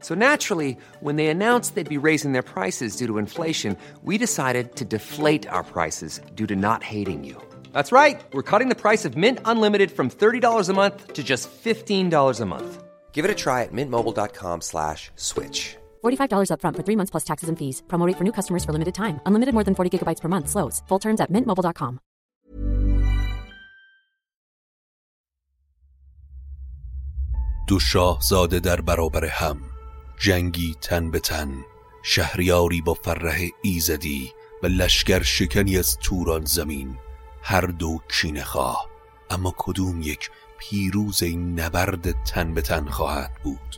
So naturally, when they announced they'd be raising their prices due to inflation, we decided to deflate our prices due to not hating you. That's right. We're cutting the price of Mint Unlimited from $30 a month to just $15 a month. Give it a try at mintmobile.com slash switch. $45 upfront for three months plus taxes and fees. Promo rate for new customers for limited time. Unlimited more than 40 gigabytes per month. Slows. Full terms at mintmobile.com. دو شاهزاده در برابر هم جنگی تن به تن شهریاری با فرح ایزدی و لشکر شکنی از توران زمین هر دو کینه خواه. اما کدوم یک پیروز این نبرد تن به تن خواهد بود؟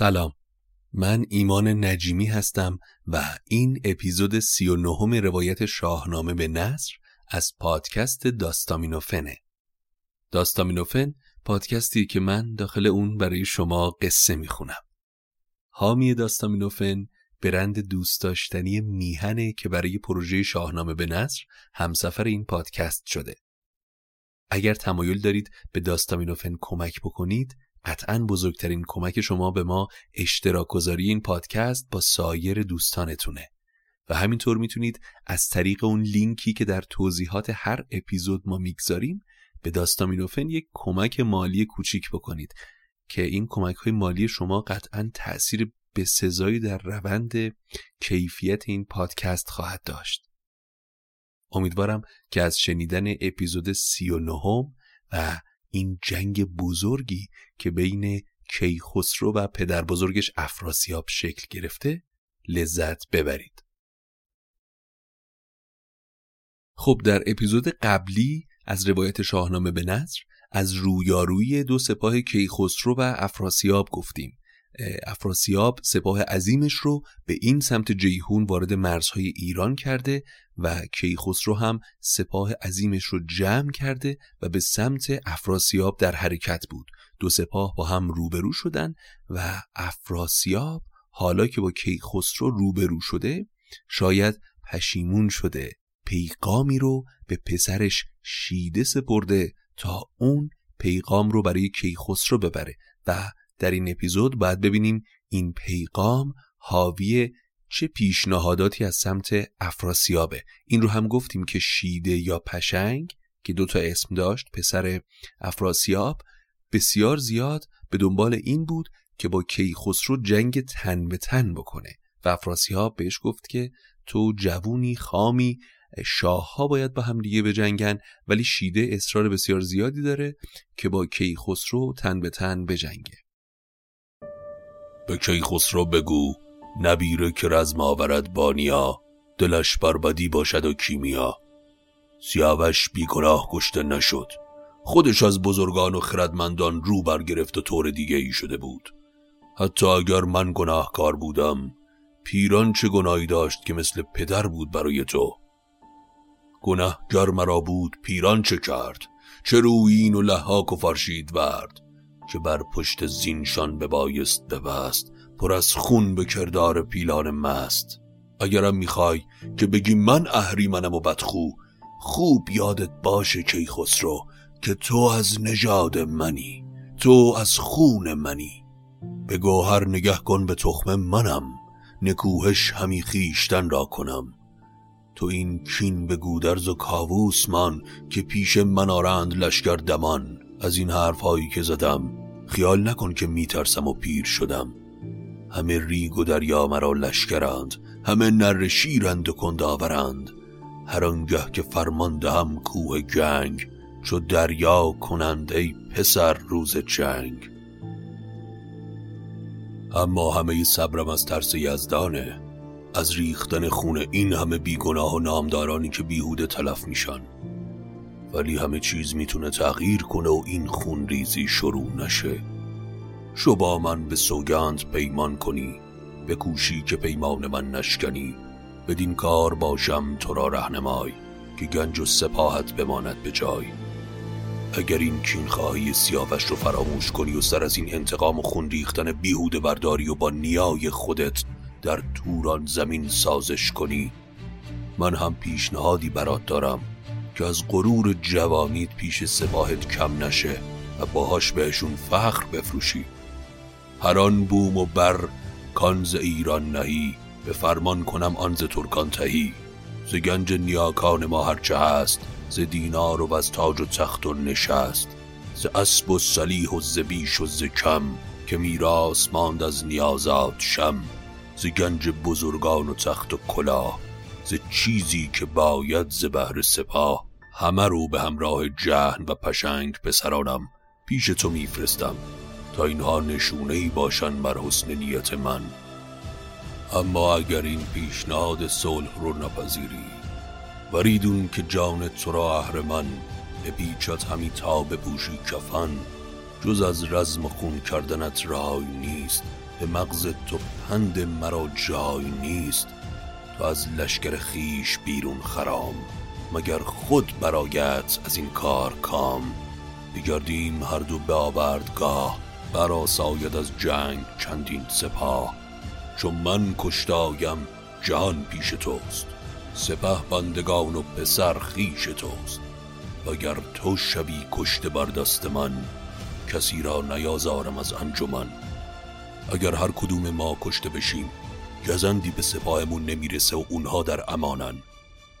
سلام. من ایمان نجیمی هستم و این اپیزود سی و نهم روایت شاهنامه به نصر از پادکست داستامینوفنه. داستامینوفن پادکستی که من داخل اون برای شما قصه می‌خونم. حامی داستامینوفن برند دوست داشتنی میهنه که برای پروژه شاهنامه به نصر همسفر این پادکست شده. اگر تمایل دارید به داستامینوفن کمک بکنید قطعا بزرگترین کمک شما به ما اشتراک گذاری این پادکست با سایر دوستانتونه. و همینطور می‌تونید از طریق اون لینکی که در توضیحات هر اپیزود ما می‌گذاریم به داستامینوفن یک کمک مالی کوچیک بکنید که این کمک های مالی شما قطعا تأثیر به سزایی در روند کیفیت این پادکست خواهد داشت. امیدوارم که از شنیدن اپیزود سی و و این جنگ بزرگی که بین کیخسرو و پدر بزرگش افراسیاب شکل گرفته لذت ببرید. خب در اپیزود قبلی از روایت شاهنامه به نصر از رویارویی دو سپاه کیخسرو و افراسیاب گفتیم. افراسیاب سپاه عظیمش رو به این سمت جیهون وارد مرزهای ایران کرده و کیخسرو هم سپاه عظیمش رو جمع کرده و به سمت افراسیاب در حرکت بود. دو سپاه با هم روبرو شدن و افراسیاب حالا که با کیخسرو روبرو شده شاید پشیمون شده. پیغامی رو به پسرش شیده سپرده تا اون پیغام رو برای کیخسرو ببره و در این اپیزود باید ببینیم این پیغام حاوی چه پیشنهاداتی از سمت افراسیابه. این رو هم گفتیم که شیده یا پشنگ که دو تا اسم داشت پسر افراسیاب بسیار زیاد به دنبال این بود که با کیخسرو جنگ تن به تن بکنه. و افراسیاب بهش گفت که تو جوونی خامی شاه ها باید با هم دیگه بجنگن ولی شیده اصرار بسیار زیادی داره که با کیخسرو تن به تن بجنگه. به کیخسرو بگو نبیره که رزم آورد بانیا دلش بربدی باشد و کیمیا. سیاوش بیگناه کشته نشد. خودش از بزرگان و خردمندان رو برگرفت و طور دیگه ای شده بود. حتی اگر من گناهکار بودم پیران چه گناهی داشت که مثل پدر بود برای تو؟ گناه گر مرا بود پیران چه کرد؟ چه رویین و لحاک و فرشید ورد؟ که بر پشت زینشان ببایست ببست پر از خون به کردار پیلان مست. اگرم می‌خوای که بگی من اهریمنم و بدخو خوب یادت باشه کی خسرو که تو از نژاد منی تو از خون منی. به گوهر نگه کن به تخم منم نکوهش همی خیشتن را کنم. تو این کین به گودرز و کاووس من که پیش من آرند لشکر دمان از این حرفهایی که زدم. خیال نکن که میترسم و پیر شدم. همه ریگ و دریا مرا لشکرند همه نر شیرند و کنداورند. هر آنگه که فرمان دهم کوه جنگ چو دریا کنند ای پسر روز جنگ اما همه صبرم از ترس یزدانه از ریختن خون این همه بیگناه و نامدارانی که بیهوده تلف میشن. ولی همه چیز می‌تونه تغییر کنه و این خون ریزی شروع نشه. شو با من به سوگند پیمان کنی به کوشی که پیمان من نشکنی. بدین کار باشم تو را رهنمای که گنج و سپاهت بماند به جای. اگر این کینخواهی سیاوش رو فراموش کنی و سر از این انتقام و خون ریختن بیهوده برداری و با نیای خودت در توران زمین سازش کنی من هم پیشنهادی برات دارم. که از غرور جوانیت پیش سپاهت کم نشه و باهاش بهشون فخر بفروشی. هران بوم و بر کانز ایران نهی به فرمان کنم آنز ترکان تهی. ز گنج نیاکان ما هرچه هست ز دینار و از تاج و تخت و نشست. ز اسب و سلیح و ز بیش و ز کم که میراث ماند از نیازات شم. ز گنج بزرگان و تخت و کلاه ز چیزی که باید ز بهر سپاه. همه رو به همراه جهن و پشنگ پسرانم پیش تو میفرستم تا اینها نشونه ای باشن بر حسن نیت من. اما اگر این پیشنهاد صلح رو نپذیری وریدون که جان تو را اهرمن به پیچت همی تا بپوشی کفن جز از رزم خون کردنت رای نیست به مغز تو پند مرا جای نیست تو از لشکر خیش بیرون خرام. مگر خود برایت از این کار کام؟ بگردیم هر دو به آوردگاه برا ساید از جنگ چندین سپاه. چون من کشتایم جان پیش توست. سپه بندگان و پسر خیش توست. وگر تو شبی کشته بر دست من کسی را نیازارم از انجمن. اگر هر کدوم ما کشته بشیم گزندی به سپاهمون نمی‌رسه و اونها در امانن.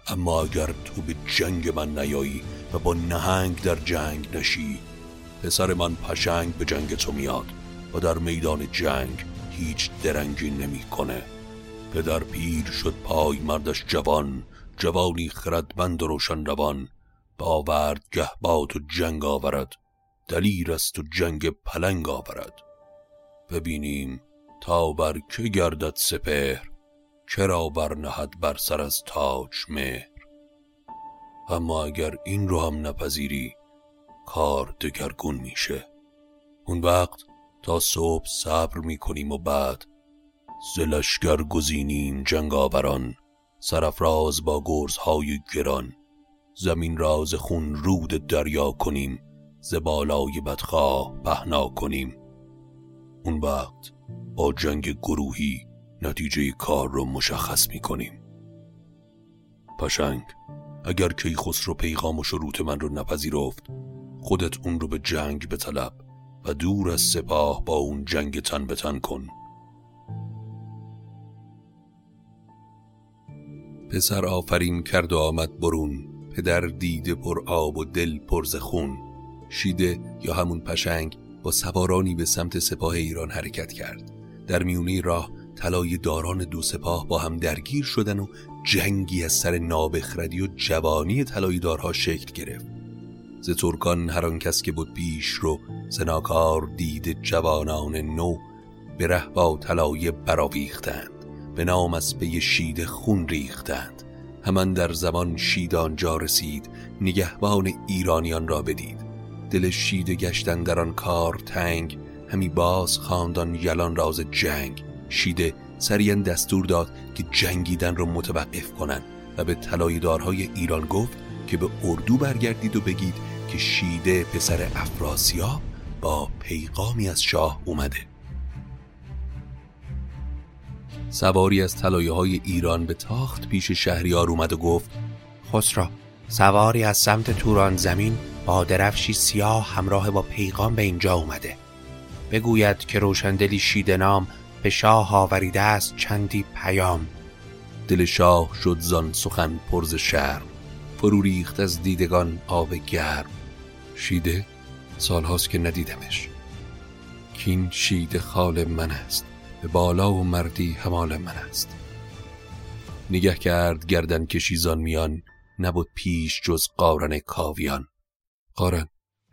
اما اگر تو به جنگ من نیایی و با نهنگ در جنگ نشی پسر من پشنگ به جنگ تو میاد و در میدان جنگ هیچ درنگی نمی‌کنه. پدر پیر شد پای مردش جوان جوانی خردمند و روشن روان. باورد گهبات و جنگ آورد دلیر است و جنگ پلنگ آورد. ببینیم تا بر که گردد سپهر. چرا برنهد بر سر از تاج مهر؟ اما اگر این رو هم نپذیری کار دگرگون میشه. اون وقت تا صبح صبر می‌کنیم و بعد زلشگر گزینیم جنگاوران سرفراز با گرزهای گران. زمین راز خون رود دریا کنیم زبالای بدخواه پهنا کنیم. اون وقت با جنگ گروهی نتیجه کار رو مشخص می‌کنیم. پشنگ اگر رو پیغام و شروط من رو نپذیرفت خودت اون رو به جنگ بطلب و دور از سپاه با اون جنگ تن به تن کن. پسر آفرین کرد و آمد برون. پدر دیده پر آب و دل پر خون. شیده یا همون پشنگ با سوارانی به سمت سپاه ایران حرکت کرد. در میونه راه طلای داران دو سپاه با هم درگیر شدن و جنگی از سر نابخردی و جوانی طلایی دارها شکل گرفت. ز ترکان هر کس که بود پیش رو زناکار دید جوانان نو به ره با طلایه براویختند به نام از پی شید خون ریختند. همان در زمان شید آنجا رسید نگهبان ایرانیان را بدید. دل شید گشتن در آن کار تنگ همی باز خاندان یلان راز جنگ. شیده سریعا دستور داد که جنگیدن را متوقف کنند و به طلایه‌دارهای ایران گفت که به اردو برگردید و بگید که شیده پسر افراسیاب با پیغامی از شاه اومده. سواری از طلایه های ایران به تاخت پیش شهریار اومد و گفت خسرو سواری از سمت توران زمین با درفشی سیاه همراه با پیغام به اینجا اومده. بگوید که روشندلی شیده نام به شاه آوریده است چندی پیام. دل شاه شد زان سخن پرز شرم فرو ریخت از دیدگان آب گرم. شیده سالهاست که ندیدمش. کین شیده خال من است به بالا و مردی همال من است. نگه کرد گردن کشیزان میان نبود پیش جز قارن کاویان. قارن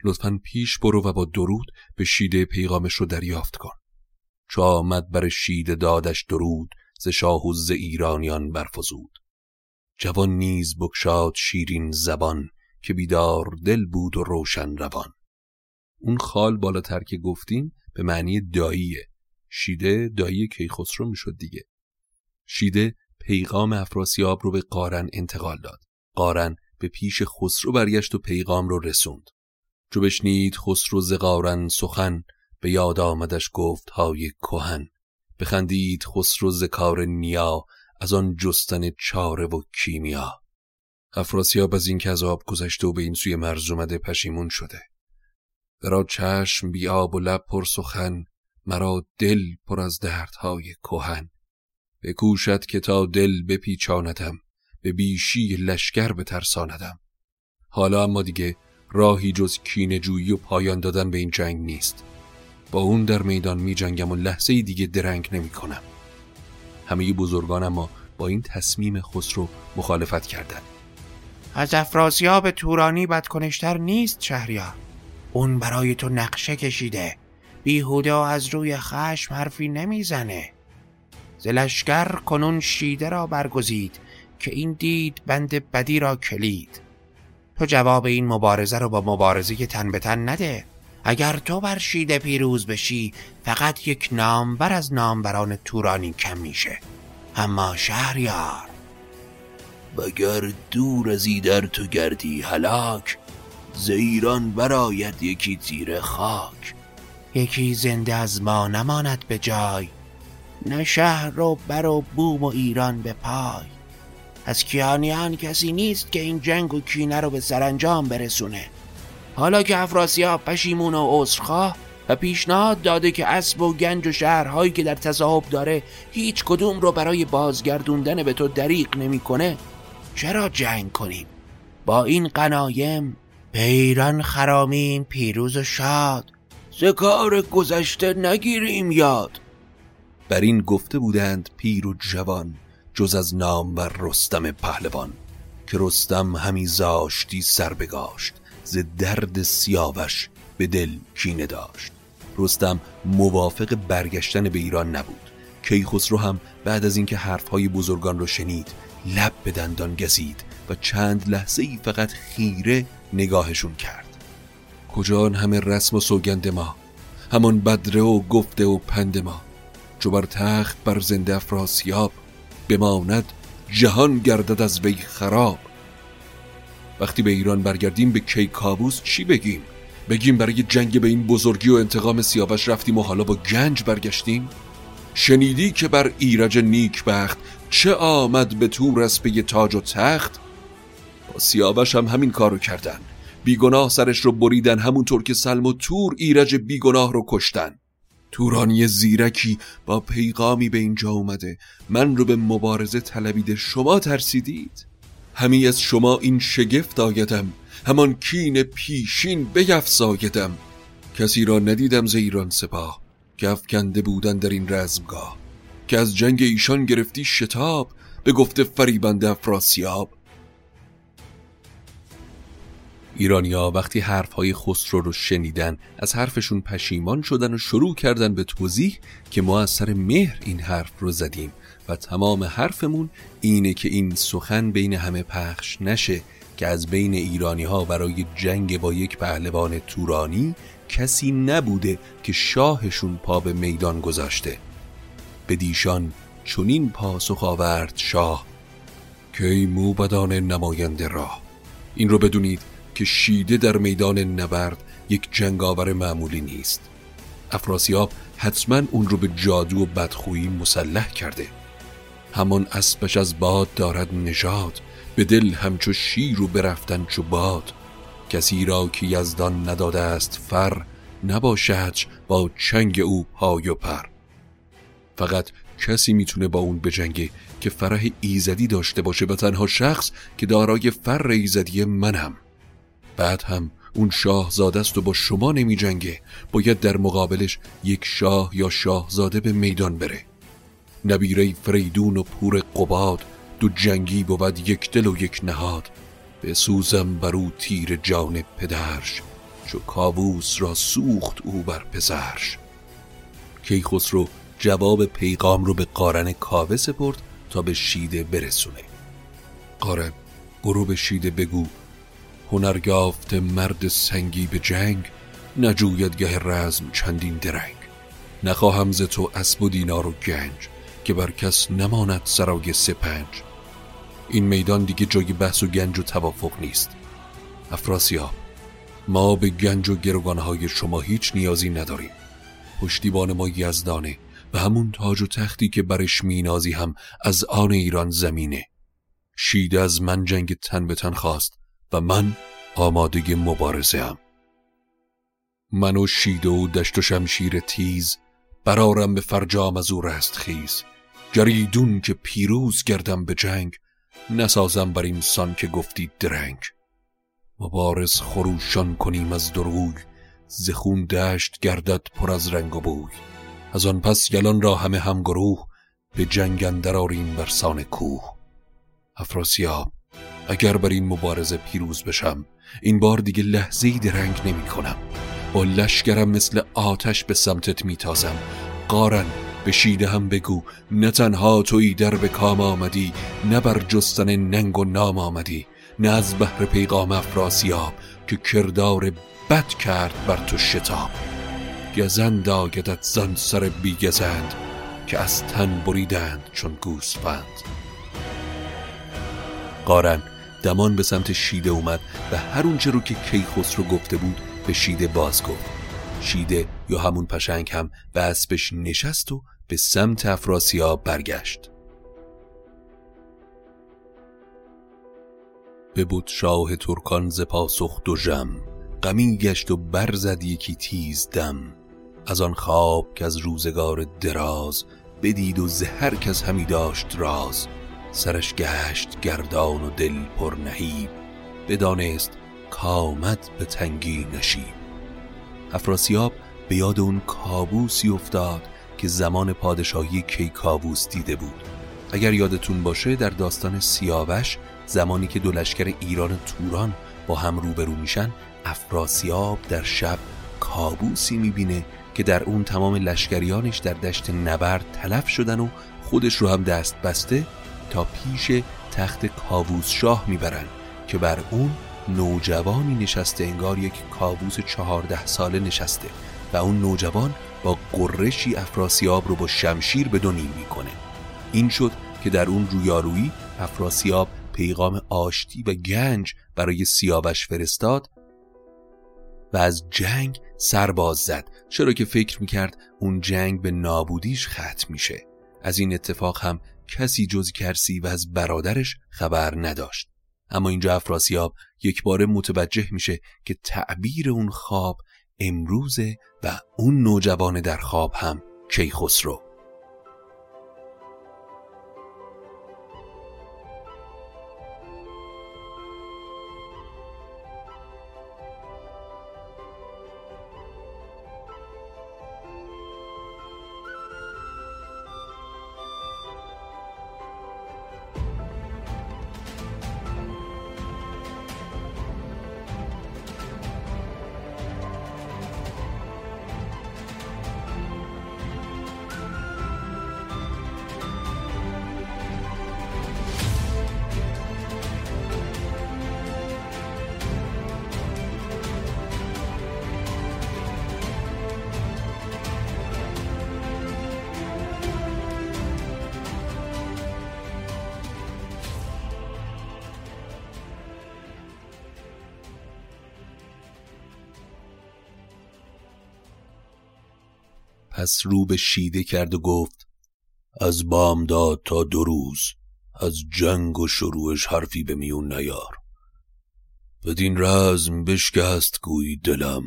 لطفا پیش برو و با درود به شیده پیغامش رو دریافت کن. چو آمد بر شیده دادش درود ز شاه و ز ایرانیان برفزود. جوان نیز بکشاد شیرین زبان که بیدار دل بود و روشن روان. اون خال بالاتر که گفتیم به معنی داییه. شیده دایی کیخسرو می‌شد دیگه. شیده پیغام افراسیاب رو به قارن انتقال داد. قارن به پیش خسرو برگشت و پیغام رو رسوند. چو بشنید خسرو ز قارن سخن به یاد آمدش گفت های کهن. بخندید خسرو ز کار نیا از آن جستن چاره و کیمیا. افراسیاب از این که از آب گذشته و به این سوی مرز اومده پشیمون شده. برا چشم بی آب و لب پر سخن مرا دل پر از دردهای کهن. بکوشد که تا دل بپیچاندم به بیشی لشکر بترساندم. حالا اما دیگه راهی جز کین جویی و پایان دادن به این جنگ نیست. با اون در میدان می جنگم و لحظه دیگه درنگ نمی کنم. همه بزرگان اما با این تصمیم خسرو مخالفت کردند. از افراسیاب تورانی بدکنشتر نیست شهریار. اون برای تو نقشه کشیده. بیهوده از روی خشم حرفی نمی‌زنه زلشگر کنون شیده را برگزید که این دید بند بدی را کلید. تو جواب این مبارزه رو با مبارزه تن به تن نده. اگر تو بر شیده پیروز بشی فقط یک نامبر از نامبران تورانی کم میشه. اما شهریار وگر دور از در تو گردی هلاک؟ ز ایران براید یکی تیر خاک. یکی زنده از ما نماند به جای. نه شهر و بر و بوم و ایران به پای. از کیانیان کسی نیست که این جنگ و کینه رو به سرانجام برسونه. حالا که افراسیاب پشیمون و عذرخواه و پیشنهاد داده که اسب و گنج و شهرهایی که در تصاحب داره هیچ کدوم رو برای بازگردوندن به تو دریق نمی‌کنه چرا جنگ کنیم؟ با این قنایم به ایران خرامیم پیروز و شاد. ذکار گذشته نگیریم یاد. بر این گفته بودند پیر و جوان جز از نام و رستم پهلوان که رستم همی زاشتی سر بگاشت. ز درد سیاوش به دل کینه داشت. رستم موافق برگشتن به ایران نبود. کیخسرو هم بعد از اینکه حرفهای بزرگان رو شنید لب به دندان گزید و چند لحظه ای فقط خیره نگاهشون کرد. کجان همه رسم و سوگند ما؟ همان بدره و گفته و پند ما. چو بر تخت بر زنده افراسیاب بماند جهان گردد از وی خراب. وقتی به ایران برگردیم به کی کابوس چی بگیم؟ بگیم برای جنگ به این بزرگی و انتقام سیاوش رفتیم و حالا با گنج برگشتیم؟ شنیدی که بر ایرج نیک بخت چه آمد به تور از پی تاج و تخت؟ با سیاوش هم همین کارو کردن. بیگناه سرش رو بریدن همونطور که سلم و تور ایرج بیگناه رو کشتن. تورانی زیرکی با پیغامی به اینجا اومده. من رو به مبارزه طلبیده. شما ترسیدید؟ همی از شما این شگفت آیدم همان کین پیشین بیفزایدم. کسی را ندیدم ز ایران سپاه که افکنده بودن در این رزمگاه. که از جنگ ایشان گرفتی شتاب به گفته فریبند افراسیاب. ایرانیا وقتی حرفهای خسرو رو شنیدن از حرفشون پشیمان شدن و شروع کردن به توضیح که ما از سر مهر این حرف رو زدیم. و تمام حرفمون اینه که این سخن بین همه پخش نشه که از بین ایرانی ها برای جنگ با یک پهلوان تورانی کسی نبوده که شاهشون پا به میدان گذاشته. به دیشان چنین پاسخ آورد شاه که ای موبدان نماینده راه؟ این رو بدونید که شیده در میدان نبرد یک جنگاور معمولی نیست. افراسیاب حتما اون رو به جادو و بدخویی مسلح کرده. همان اسبش از باد دارد نژاد به دل همچو شیر و برفتن چو باد. کسی را که یزدان نداده است فر نباشد با چنگ او پای و پر. فقط کسی می‌تونه با اون بجنگه که فرح ایزدی داشته باشه و تنها شخص که دارای فر ایزدی منم. بعد هم اون شاهزاده است و با شما نمی جنگه باید در مقابلش یک شاه یا شاهزاده به میدان بره. نبیره فریدون و پور قباد دو جنگی بود یک دل و یک نهاد. به سوزم بر او تیر جان پدرش چو کاووس را سوخت او بر پسرش. کیخسرو جواب پیغام رو به قارن کاوه سپرد تا به شیده برسونه. قارن برو به شیده بگو. هنر مرد سنگی به جنگ نجوید گه رزم چندین درنگ. نخواهم ز تو اسب و دینار و گنج. که بر کس نماند سرای سپنج. این میدان دیگه جای بحث و گنج و توافق نیست. افراسیاب ما به گنج و گروگانهای شما هیچ نیازی نداریم. پشتیبان ما یزدانه و همون تاج و تختی که برش مینازی هم از آن ایران زمینه. شیده از من جنگ تن به تن خواست و من آماده مبارزه هم. من و شیده و دشت و شمشیر تیز برارم به فرجام از او رست خیز گریدون که پیروز گردم به جنگ نسازم بر این سان که گفتی درنگ. مبارز خروشان کنیم از دروی زخون دشت گردد پر از رنگ و بوی. از آن پس یلان را همه همگروه به جنگ اندر آریم بر سان کوه. افراسیاب اگر بر این مبارزه پیروز بشم این بار دیگه لحظه درنگ نمی کنم. با لشگرم مثل آتش به سمتت میتازم قارن به شیده هم بگو نه تنها توی در به کام آمدی نه بر جستن ننگ و نام آمدی نه از بحر پیغام افراسیاب که کردار بد کرد بر تو شتاب. گزند آگدت زن سر بیگزند که از تن بریدند چون گوسفند. قارن دمان به سمت شیده اومد و هر اونچه رو که کیخسرو گفته بود به شیده باز گفت. شیده یا همون پشنگ هم به اسبش نشست و به سمت افراسیاب برگشت. بود شاه ترکان ز پاسخ دو جم غمی گشت و برزد یکی تیز دم. از آن خواب که از روزگار دراز بدید و زهر کس همی داشت راز. سرش گشت گردان و دل پر نهیب بدانست کامد به تنگی نشیب. افراسیاب به یاد اون کابوسی افتاد که زمان پادشاهی کیکاووس دیده بود. اگر یادتون باشه در داستان سیاوش زمانی که دو لشکر ایران توران با هم روبرو میشن افراسیاب در شب کابوسی می‌بینه که در اون تمام لشکریانش در دشت نبرد تلف شدن و خودش رو هم دست بسته تا پیش تخت کاووس شاه می‌برن که بر اون نوجوانی نشسته انگار یک کاووس چهارده ساله نشسته و اون نوجوان با قرشی افراسیاب رو با شمشیر به دو می‌کنه. این شد که در اون رویارویی افراسیاب پیغام آشتی و گنج برای سیاوش فرستاد و از جنگ سرباز زد چرا که فکر می‌کرد اون جنگ به نابودیش ختم میشه. از این اتفاق هم کسی جز کرسی و از برادرش خبر نداشت. اما اینجا افراسیاب یک بار متوجه میشه که تعبیر اون خواب امروزه و اون نوجوان در خواب هم کیخسرو. پس رو به شیده کرد و گفت از بامداد تا دو روز از جنگ و شروعش حرفی به میون نیار. بدین رزم بشکست گویی دلم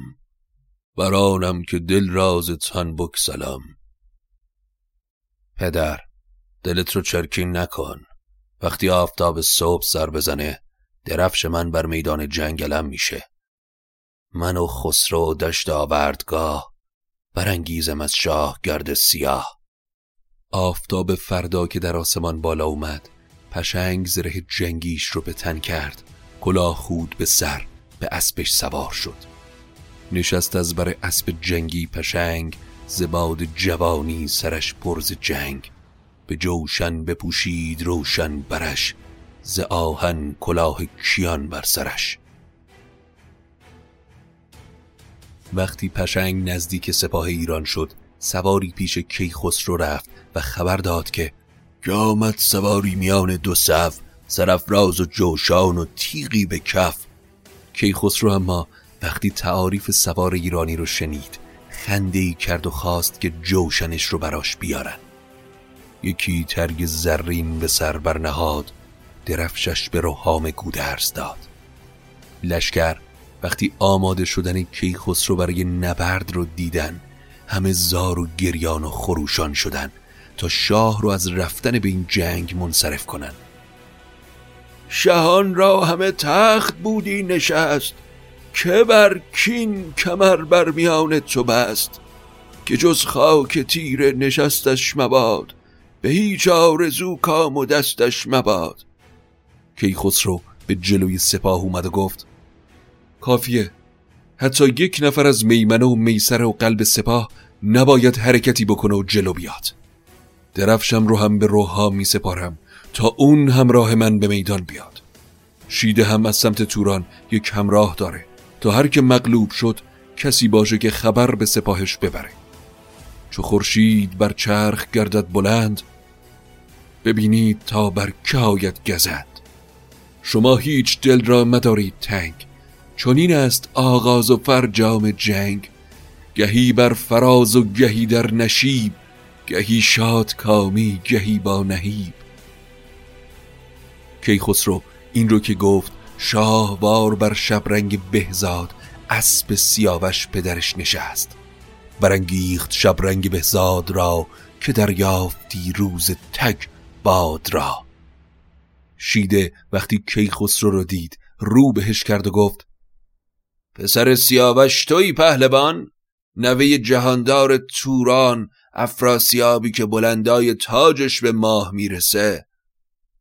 برانم که دل راز تن بکسلم پدر دلت رو چرکین نکن. وقتی آفتاب صبح سر بزنه درفش من بر میدان جنگلم میشه. من و خسرو دشت آوردگاه برانگیزم از شاه گرد سیاه. آفتاب فردا که در آسمان بالا اومد پشنگ زره جنگیش رو به تن کرد کلاه خود به سر به اسبش سوار شد. نشست از بر اسب جنگی پشنگ زباد جوانی سرش پرز جنگ. به جوشن بپوشید روشن برش ز آهن کلاه کیان بر سرش. وقتی پشنگ نزدیک سپاه ایران شد سواری پیش کیخسرو رفت و خبر داد که آمد سواری میان دو صف سرفراز و جوشان و تیغی به کف. کیخسرو اما وقتی تعاریف سوار ایرانی رو شنید خنده ای کرد و خواست که جوشنش رو براش بیارن. یکی ترگ زرین به سر برنهاد درفشش به روحام گودرز داد. لشکر وقتی آماده شدن کیخسرو برای نبرد رو دیدن همه زار و گریان و خروشان شدن تا شاه رو از رفتن به این جنگ منصرف کنن. شهان را همه تخت بودی نشست که بر کین کمر بر میان تو بست که جز خاک تیره نشستش مباد به هیچ آرزو کام و دستش مباد. کیخسرو به جلوی سپاه اومد و گفت کافیه. حتی یک نفر از میمنه و میسر و قلب سپاه نباید حرکتی بکنه و جلو بیاد. درفشم رو هم به روحا می سپارم تا اون همراه من به میدان بیاد. شیده هم از سمت توران یک همراه داره تا هر که مغلوب شد کسی باشه که خبر به سپاهش ببره. چو خورشید بر چرخ گردد بلند ببینید تا بر که آید گزد شما هیچ دل را مدارید تنگ. چون این است آغاز و فرجام جنگ. گهی بر فراز و گهی در نشیب گهی شاد کامی گهی با نهیب. کیخسرو این رو که گفت شاهوار بر شبرنگ بهزاد اسب سیاوش پدرش نشست. برانگیخت شبرنگ بهزاد را که دریافتی روز تگ باد را. شیده وقتی کیخسرو رو دید رو بهش کرد و گفت پسر سیاوش توی پهلوان نوه جهاندار توران افراسیابی که بلندای تاجش به ماه می‌رسه.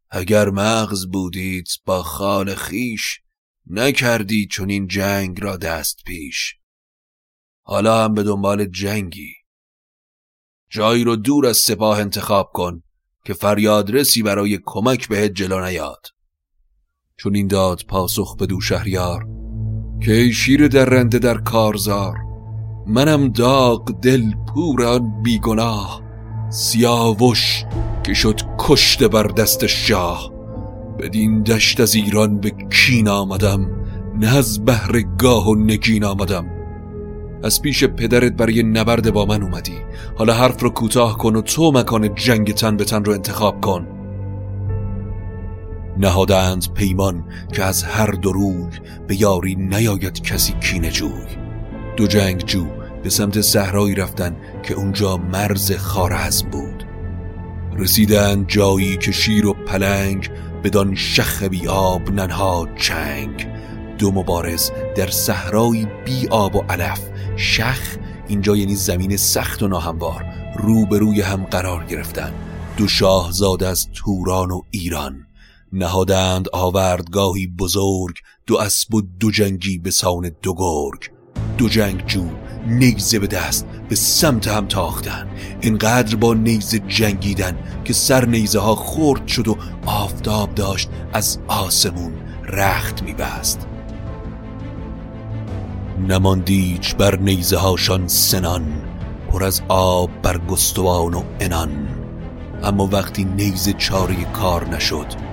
اگر مغز بودید با خال خیش نکردی چون این جنگ را دست پیش. حالا هم به دنبال جنگی. جایی رو دور از سپاه انتخاب کن که فریاد رسی برای کمک بهت جلو نیاد. چون این داد پاسخ به دو شهریار. که شیر در رنده در کارزار. منم داغ دل پوران بیگناه. سیاوش که شد کشته بر دست شاه. بدین دشت از ایران به کین آمدم نه از بهر گاه و نگین آمدم. از پیش پدرت برای نبرد با من اومدی. حالا حرف رو کوتاه کن و تو مکان جنگ تن به تن رو انتخاب کن. نهادند پیمان که از هر دروی به یاری نیاید کسی کینه جوی. دو جنگ جو به سمت صحرایی رفتن که اونجا مرز خارزم بود. رسیدن جایی که شیر و پلنگ بدان شخ بی آب ننها چنگ. دو مبارز در صحرایی بی آب و علف. شخ اینجا یعنی زمین سخت و ناهموار. روبروی هم قرار گرفتن دو شاهزاده از توران و ایران. نهادند آوردگاهی بزرگ دو اسب و دو جنگی به سان دو گرگ دو جنگ جو نیزه به دست به سمت هم تاختن اینقدر با نیزه جنگیدن که سر نیزه ها خورد شد و آفتاب داشت از آسمون رخت میبست. نماندیچ بر نیزه هاشان سنان پر از آب بر گستوان و انان اما وقتی نیزه چاره کار نشد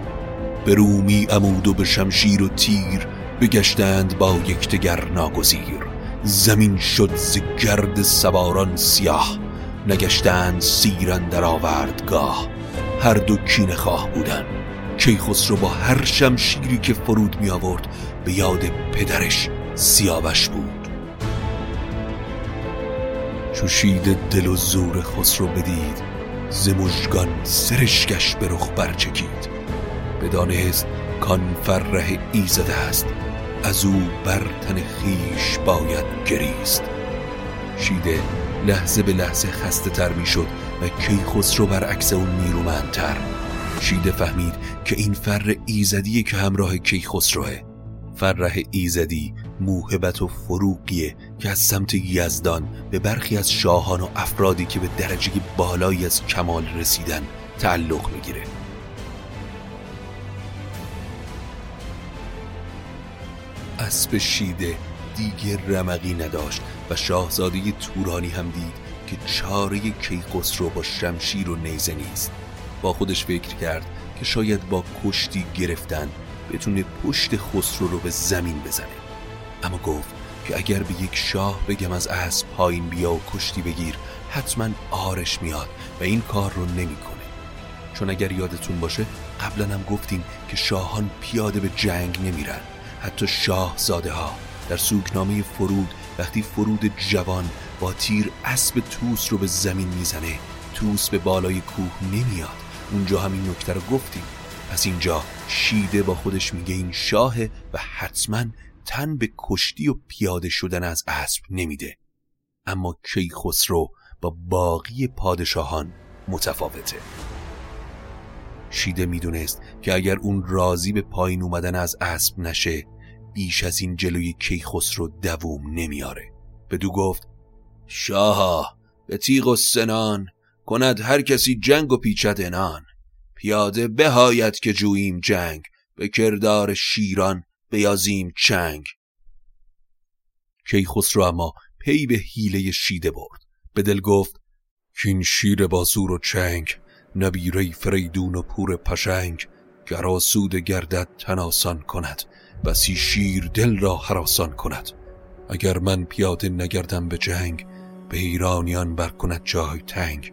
به رومی عمود و به شمشیر و تیر بگشتند با یکدیگر ناگزیر. زمین شد ز گرد سواران سیاه نگشتند سیرن در آوردگاه. هر دو کین خواه بودن کیخسرو با هر شمشیری که فرود می آورد به یاد پدرش سیاوش بود. چوشید دل و زور خسرو بدید زمشگان سرشگش به رخ برچکید. بدانست کان فره ایزده است از او بر تن خیش باید گریست. شیده لحظه به لحظه خسته تر می شد و کیخسرو برعکس اون نیرومندتر. شیده فهمید که این فر ایزدیه که همراه کیخسروه فرح ایزدی موهبت و فروغیه که از سمت یزدان به برخی از شاهان و افرادی که به درجه بالایی از کمال رسیدن تعلق می‌گیره. اسب شیده دیگه رمقی نداشت و شاهزاده تورانی هم دید که چاره کیخسرو با شمشیر و نیزه نیست. با خودش فکر کرد که شاید با کشتی گرفتن بتونه پشت خسرو رو به زمین بزنه. اما گفت که اگر به یک شاه بگم از اسب پایین بیا و کشتی بگیر حتما آرش میاد و این کار رو نمی‌کنه. چون اگر یادتون باشه قبلا هم گفتیم که شاهان پیاده به جنگ نمیرن. حتی شاه زاده ها در سوکنامه فرود وقتی فرود جوان با تیر اسب توس رو به زمین می‌زنه توس به بالای کوه نمیاد. اونجا همین نکته رو گفتیم. پس اینجا شیده با خودش میگه این شاهه و حتما تن به کشتی و پیاده شدن از اسب نمیده. اما کیخسرو با باقی پادشاهان متفاوته. شیده می‌دونست که اگر اون راضی به پایین اومدن از اسب نشه بیش از این جلوی کیخسرو دووم نمیاره بدو گفت شاها به تیغ و سنان کند هر کسی جنگ و پیچد انان. پیاده بهایت که جوییم جنگ به کردار شیران بیازیم چنگ. کیخسرو اما پی به حیله شیده برد. به دل گفت کین شیر بازور و چنگ. نبیره فریدون و پور پشنگ گراسود گردد تناسان کند بسی شیر دل را حراسان کند. اگر من پیاده نگردم به جنگ به ایرانیان بر کند جای تنگ.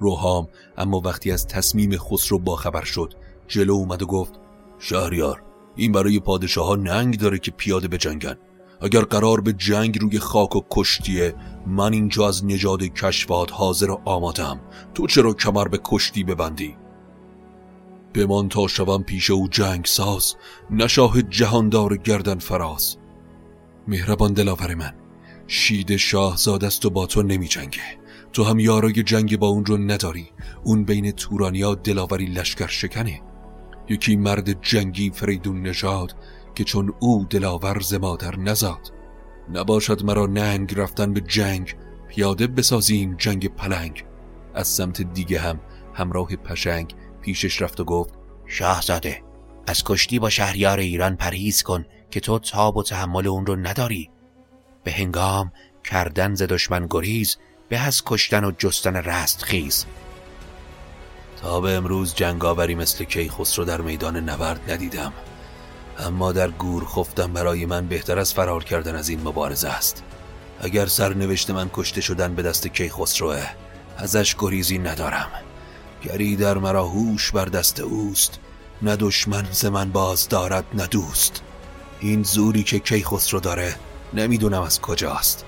روحام اما وقتی از تصمیم خسرو باخبر شد جلو اومد و گفت شهریار این برای پادشاه ها ننگ داره که پیاده به جنگن اگر قرار به جنگ روی خاک و کشتیه من اینجا از نجاد کشفات حاضر و آمادم. تو چرا کمر به کشتی ببندی؟ بمان تا شوم پیش او جنگ ساز نشاه جهاندار گردن فراز. مهربان دلاور من شید شاهزاد است و با تو نمی جنگه. تو هم یارای جنگ با اون رو نداری. اون بین تورانیا دلاوری لشکر شکنه. یکی مرد جنگی فریدون نژاد که چون او دلاور ز مادر نزاد. نباشد مرا ننگ رفتن به جنگ. پیاده بسازیم جنگ پلنگ. از سمت دیگه هم همراه پشنگ پیشش رفت و گفت شاهزاده از کشتی با شهریار ایران پرهیز کن که تو تاب و تحمل اون رو نداری. به هنگام کردن ز دشمن گریز به از کشتن و جستن رست خیز. تا به امروز جنگاوری مثل کیخسرو در میدان نبرد ندیدم. اما در گور خفتم برای من بهتر از فرار کردن از این مبارزه است. اگر سرنوشت من کشته شدن به دست کیخسروه ازش گریزی ندارم. گری در مرا هوش بر دست اوست. نه دشمن ز من باز دارد نه دوست. این زوری که کیخسرو داره نمی‌دونم از کجاست.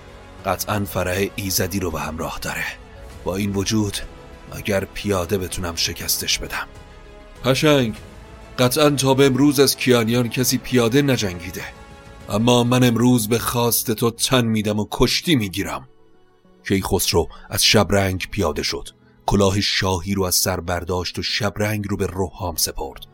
قطعا فرح ایزدی رو به همراه داره. با این وجود اگر پیاده بتونم شکستش بدم. پشنگ قطعا تا به امروز از کیانیان کسی پیاده نجنگیده. اما من امروز به خواست تو تن میدم و کشتی می‌گیرم. کیخسرو از شبرنگ پیاده شد. کلاه شاهی رو از سر برداشت و شبرنگ رو به روحام سپرد.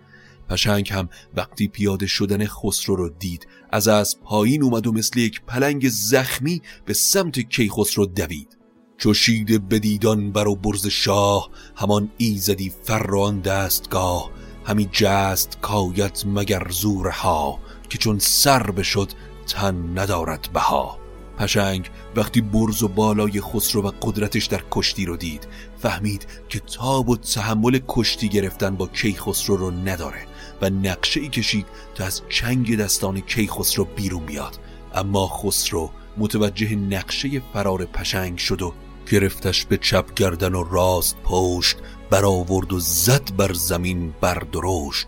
پشنگ هم وقتی پیاده شدن خسرو رو دید از از پایین اومد و مثل یک پلنگ زخمی به سمت کیخسرو دوید. چوشید بدیدان بر و برز شاه همان ایزدی فران دستگاه. همی جست کایت مگر زورها که چون سر بشد تن ندارد بها. پشنگ وقتی برز و بالای خسرو و قدرتش در کشتی رو دید فهمید که تاب و تحمل کشتی گرفتن با کیخسرو رو نداره و نقشه ای کشید تا از چنگ دستان کیخسرو بیرون بیاد. اما خسرو متوجه نقشه فرار پشنگ شد و گرفتش به چپ گردن و راست پشت برآورد و زد بر زمین بردرشت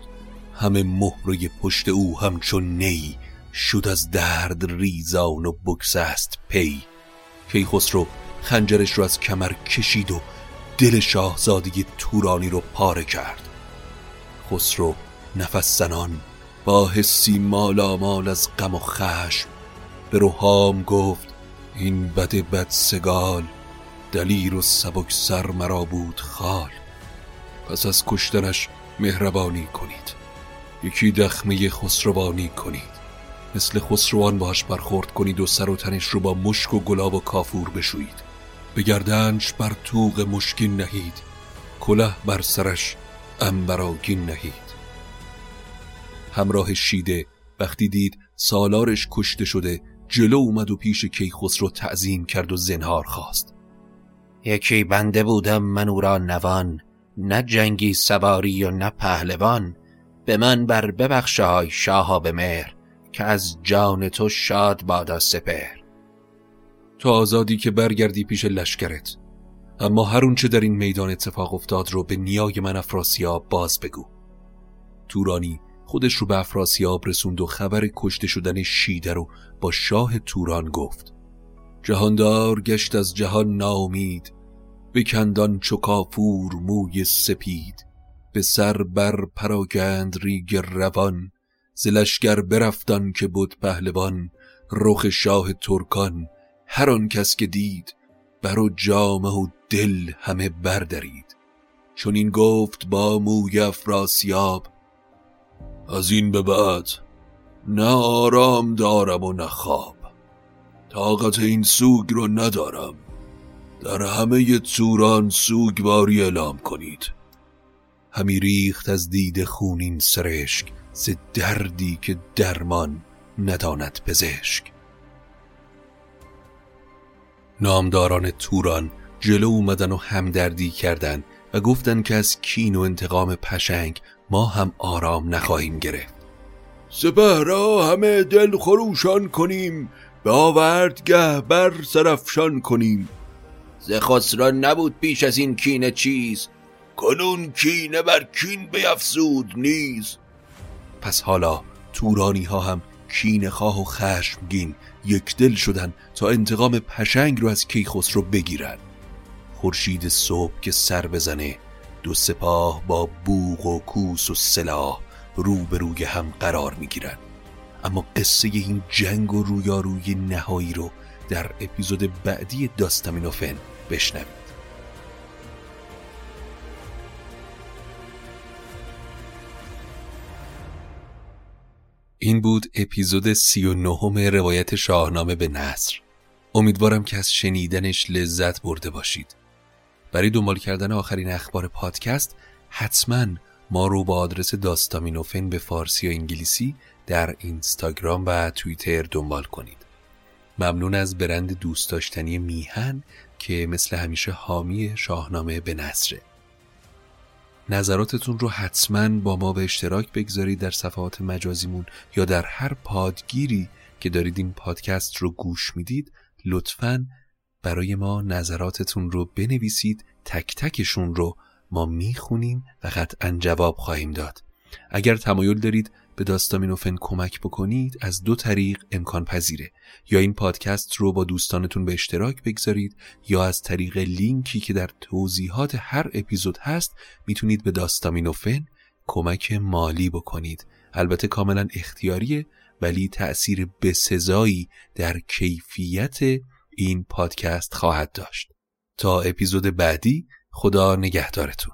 همه مهره پشت او همچون نی شد از درد ریزان و بکسست پی. کیخسرو خنجرش رو از کمر کشید و دل شاهزادگی تورانی رو پاره کرد. خسرو نفس زنان با حسی مال از غم و خشم به روحام گفت این بد بد سگال دلیر و سبک سر مرا بود خال. پس از کشتنش مهربانی کنید. یکی دخمه خسروانی کنید. مثل خسروان باش برخورد کنید و سر و تنش رو با مشک و گلاب و کافور بشویید. به گردنش بر توق مشکین نهید. کله بر سرش انبراگین نهید. همراه شیده وقتی دید سالارش کشته شده جلو اومد و پیش کیخسرو تعظیم کرد و زنهار خواست. یکی بنده بودم من او را نوان نه جنگی سواری و نه پهلوان. به من بر ببخشای شاها به مهر که از جان تو شاد بادا سپهر. تو آزادی که برگردی پیش لشکرت اما هر چه در این میدان اتفاق افتاد رو به نیای من افراسیاب باز بگو. تورانی خودش رو به افراسیاب رسوند و خبر کشته شدن شیده رو با شاه توران گفت. جهاندار گشت از جهان ناامید. بکندان چکافور موی سپید به سر بر پراگند ریگ روان زلشگر برفتان که بود پهلوان رخ شاه ترکان. هر آن کس که دید بر و جامه و دل همه بردارید چون این گفت با موی افراسیاب از این به بعد نه آرام دارم و نه خواب. طاقت این سوگ رو ندارم. در همه توران سوگواری اعلام کنید. همی ریخت از دید خونین سرشک ز دردی که درمان نداند پزشک. نامداران توران جلو اومدن و همدردی کردند و گفتن که از کین و انتقام پشنگ ما هم آرام نخواهیم گرفت. سپه را همه دل خروشان کنیم به آوردگه بر سرفشان کنیم. ز خسرو نبود پیش از این کینه چیز. کنون کینه بر کین بیفزود نیز. پس حالا تورانی ها هم کینه خواه و خشمگین یک دل شدن تا انتقام پشنگ رو از کیخسرو بگیرن. خورشید صبح که سر بزنه دو سپاه با بوغ و کوس و سلاح روبروی هم قرار می‌گیرن. اما قصه این جنگ و رویاروی نهایی رو در اپیزود بعدی داستامینوفن بشنوید. این بود اپیزود سی و نهم روایت شاهنامه به نصر. امیدوارم که از شنیدنش لذت برده باشید. برای دنبال کردن آخرین اخبار پادکست حتما ما رو با آدرس داستامینوفن به فارسی و انگلیسی در اینستاگرام و توییتر دنبال کنید. ممنون از برند دوست داشتنی میهن که مثل همیشه حامی شاهنامه به نصره نظراتتون رو حتما با ما به اشتراک بگذارید در صفحات مجازیمون یا در هر پادگیری که دارید این پادکست رو گوش می‌دید. لطفا برای ما نظراتتون رو بنویسید. تک تکشون رو ما می‌خونیم و قطعا جواب خواهیم داد. اگر تمایل دارید به داستامینوفن کمک بکنید از دو طریق امکان پذیره. یا این پادکست رو با دوستانتون به اشتراک بگذارید یا از طریق لینکی که در توضیحات هر اپیزود هست می‌تونید به داستامینوفن کمک مالی بکنید. البته کاملا اختیاریه ولی تأثیر بسزایی در کیفیت این پادکست خواهد داشت. تا اپیزود بعدی خدا نگهدارتون.